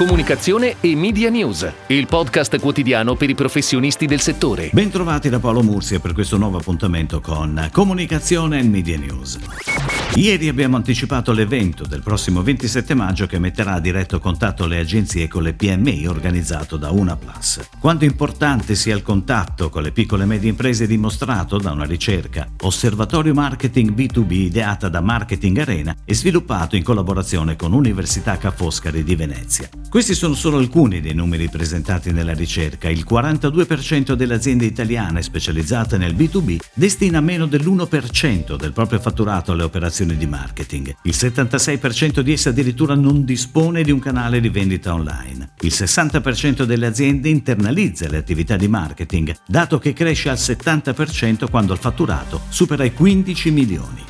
Comunicazione e Media News, il podcast quotidiano per i professionisti del settore. Bentrovati da Paolo Mursia per questo nuovo appuntamento con Comunicazione e Media News. Ieri abbiamo anticipato l'evento del prossimo 27 maggio che metterà a diretto contatto le agenzie con le PMI organizzato da Una Plus. Quanto importante sia il contatto con le piccole e medie imprese dimostrato da una ricerca Osservatorio Marketing B2B ideata da Marketing Arena e sviluppato in collaborazione con Università Ca' Foscari di Venezia. Questi sono solo alcuni dei numeri presentati nella ricerca. Il 42% delle aziende italiane specializzate nel B2B destina meno dell'1% del proprio fatturato alle operazioni di marketing. Il 76% di esse addirittura non dispone di un canale di vendita online. Il 60% delle aziende internalizza le attività di marketing, dato che cresce al 70% quando il fatturato supera i 15 milioni.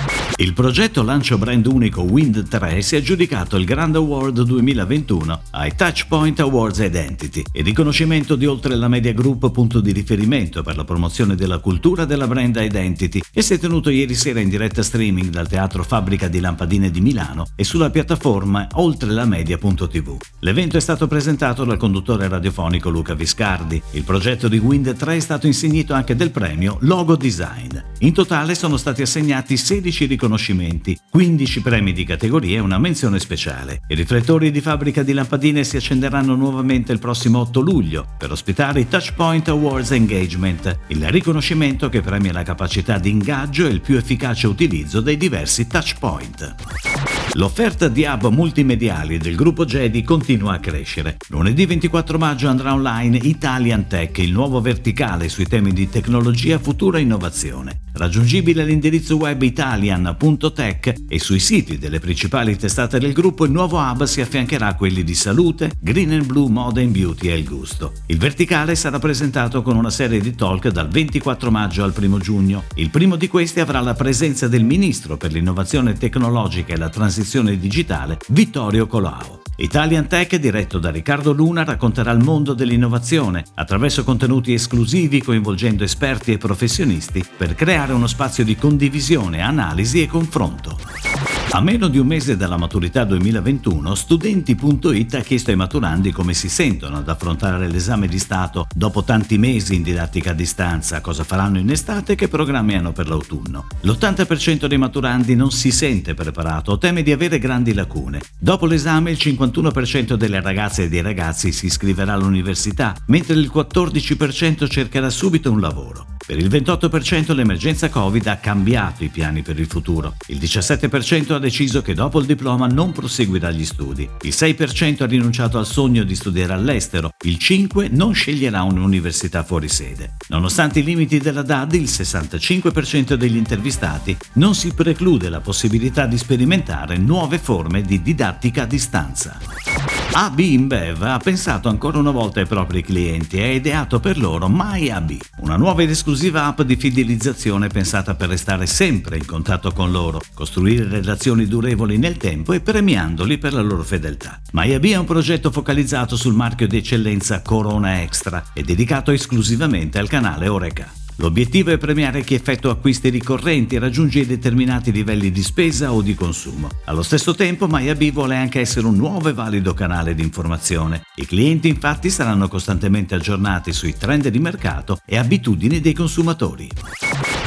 Il progetto lancio brand unico Wind 3 si è aggiudicato il Grand Award 2021 ai Touchpoint Awards Identity, il riconoscimento di oltre la Media Group punto di riferimento per la promozione della cultura della brand identity e si è tenuto ieri sera in diretta streaming dal Teatro Fabbrica di Lampadine di Milano e sulla piattaforma oltre la media.tv. L'evento è stato presentato dal conduttore radiofonico Luca Viscardi. Il progetto di Wind 3 è stato insignito anche del premio Logo Design. In totale sono stati assegnati 16 riconoscimenti riconoscimenti, 15 premi di categoria e una menzione speciale. I riflettori di fabbrica di lampadine si accenderanno nuovamente il prossimo 8 luglio per ospitare i Touchpoint Awards Engagement, il riconoscimento che premia la capacità di ingaggio e il più efficace utilizzo dei diversi touchpoint. L'offerta di hub multimediali del gruppo Jedi continua a crescere. Lunedì 24 maggio andrà online Italian Tech, il nuovo verticale sui temi di tecnologia, futura e innovazione. Raggiungibile all'indirizzo web italian.tech e sui siti delle principali testate del gruppo, il nuovo hub si affiancherà a quelli di salute, green and blue, moda and beauty e il gusto. Il verticale sarà presentato con una serie di talk dal 24 maggio al 1 giugno. Il primo di questi avrà la presenza del ministro per l'innovazione tecnologica e la transizione transizione digitale Vittorio Colao. Italian Tech, diretto da Riccardo Luna, racconterà il mondo dell'innovazione attraverso contenuti esclusivi coinvolgendo esperti e professionisti per creare uno spazio di condivisione, analisi e confronto. A meno di un mese dalla maturità 2021, Studenti.it ha chiesto ai maturandi come si sentono ad affrontare l'esame di Stato dopo tanti mesi in didattica a distanza, cosa faranno in estate e che programmi hanno per l'autunno. L'80% dei maturandi non si sente preparato o teme di avere grandi lacune. Dopo l'esame il 51% delle ragazze e dei ragazzi si iscriverà all'università, mentre il 14% cercherà subito un lavoro. Per il 28% l'emergenza Covid ha cambiato i piani per il futuro. Il 17% ha deciso che dopo il diploma non proseguirà gli studi. Il 6% ha rinunciato al sogno di studiare all'estero. Il 5% non sceglierà un'università fuori sede. Nonostante i limiti della DAD, il 65% degli intervistati non si preclude la possibilità di sperimentare nuove forme di didattica a distanza. AB InBev ha pensato ancora una volta ai propri clienti e ha ideato per loro MyAB, una nuova ed esclusiva app di fidelizzazione pensata per restare sempre in contatto con loro, costruire relazioni durevoli nel tempo e premiandoli per la loro fedeltà. MyAB è un progetto focalizzato sul marchio di eccellenza Corona Extra e dedicato esclusivamente al canale Oreca. L'obiettivo è premiare chi effettua acquisti ricorrenti e raggiunge determinati livelli di spesa o di consumo. Allo stesso tempo MyAB vuole anche essere un nuovo e valido canale di informazione. I clienti infatti saranno costantemente aggiornati sui trend di mercato e abitudini dei consumatori.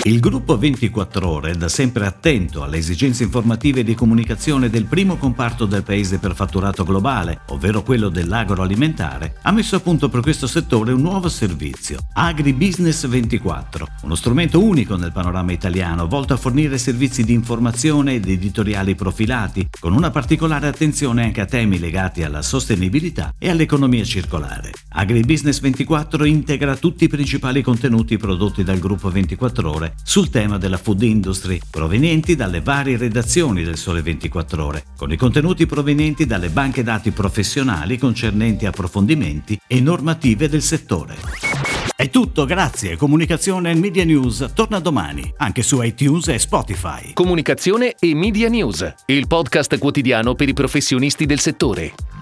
Il gruppo 24 ore, da sempre attento alle esigenze informative e di comunicazione del primo comparto del paese per fatturato globale, ovvero quello dell'agroalimentare, ha messo a punto per questo settore un nuovo servizio, AgriBusiness 24, uno strumento unico nel panorama italiano volto a fornire servizi di informazione ed editoriali profilati, con una particolare attenzione anche a temi legati alla sostenibilità e all'economia circolare. AgriBusiness 24 integra tutti i principali contenuti prodotti dal gruppo 24 ore sul tema della food industry, provenienti dalle varie redazioni del Sole 24 Ore, con i contenuti provenienti dalle banche dati professionali concernenti approfondimenti e normative del settore. È tutto, grazie. Comunicazione e Media News torna domani, anche su iTunes e Spotify. Comunicazione e Media News, il podcast quotidiano per i professionisti del settore.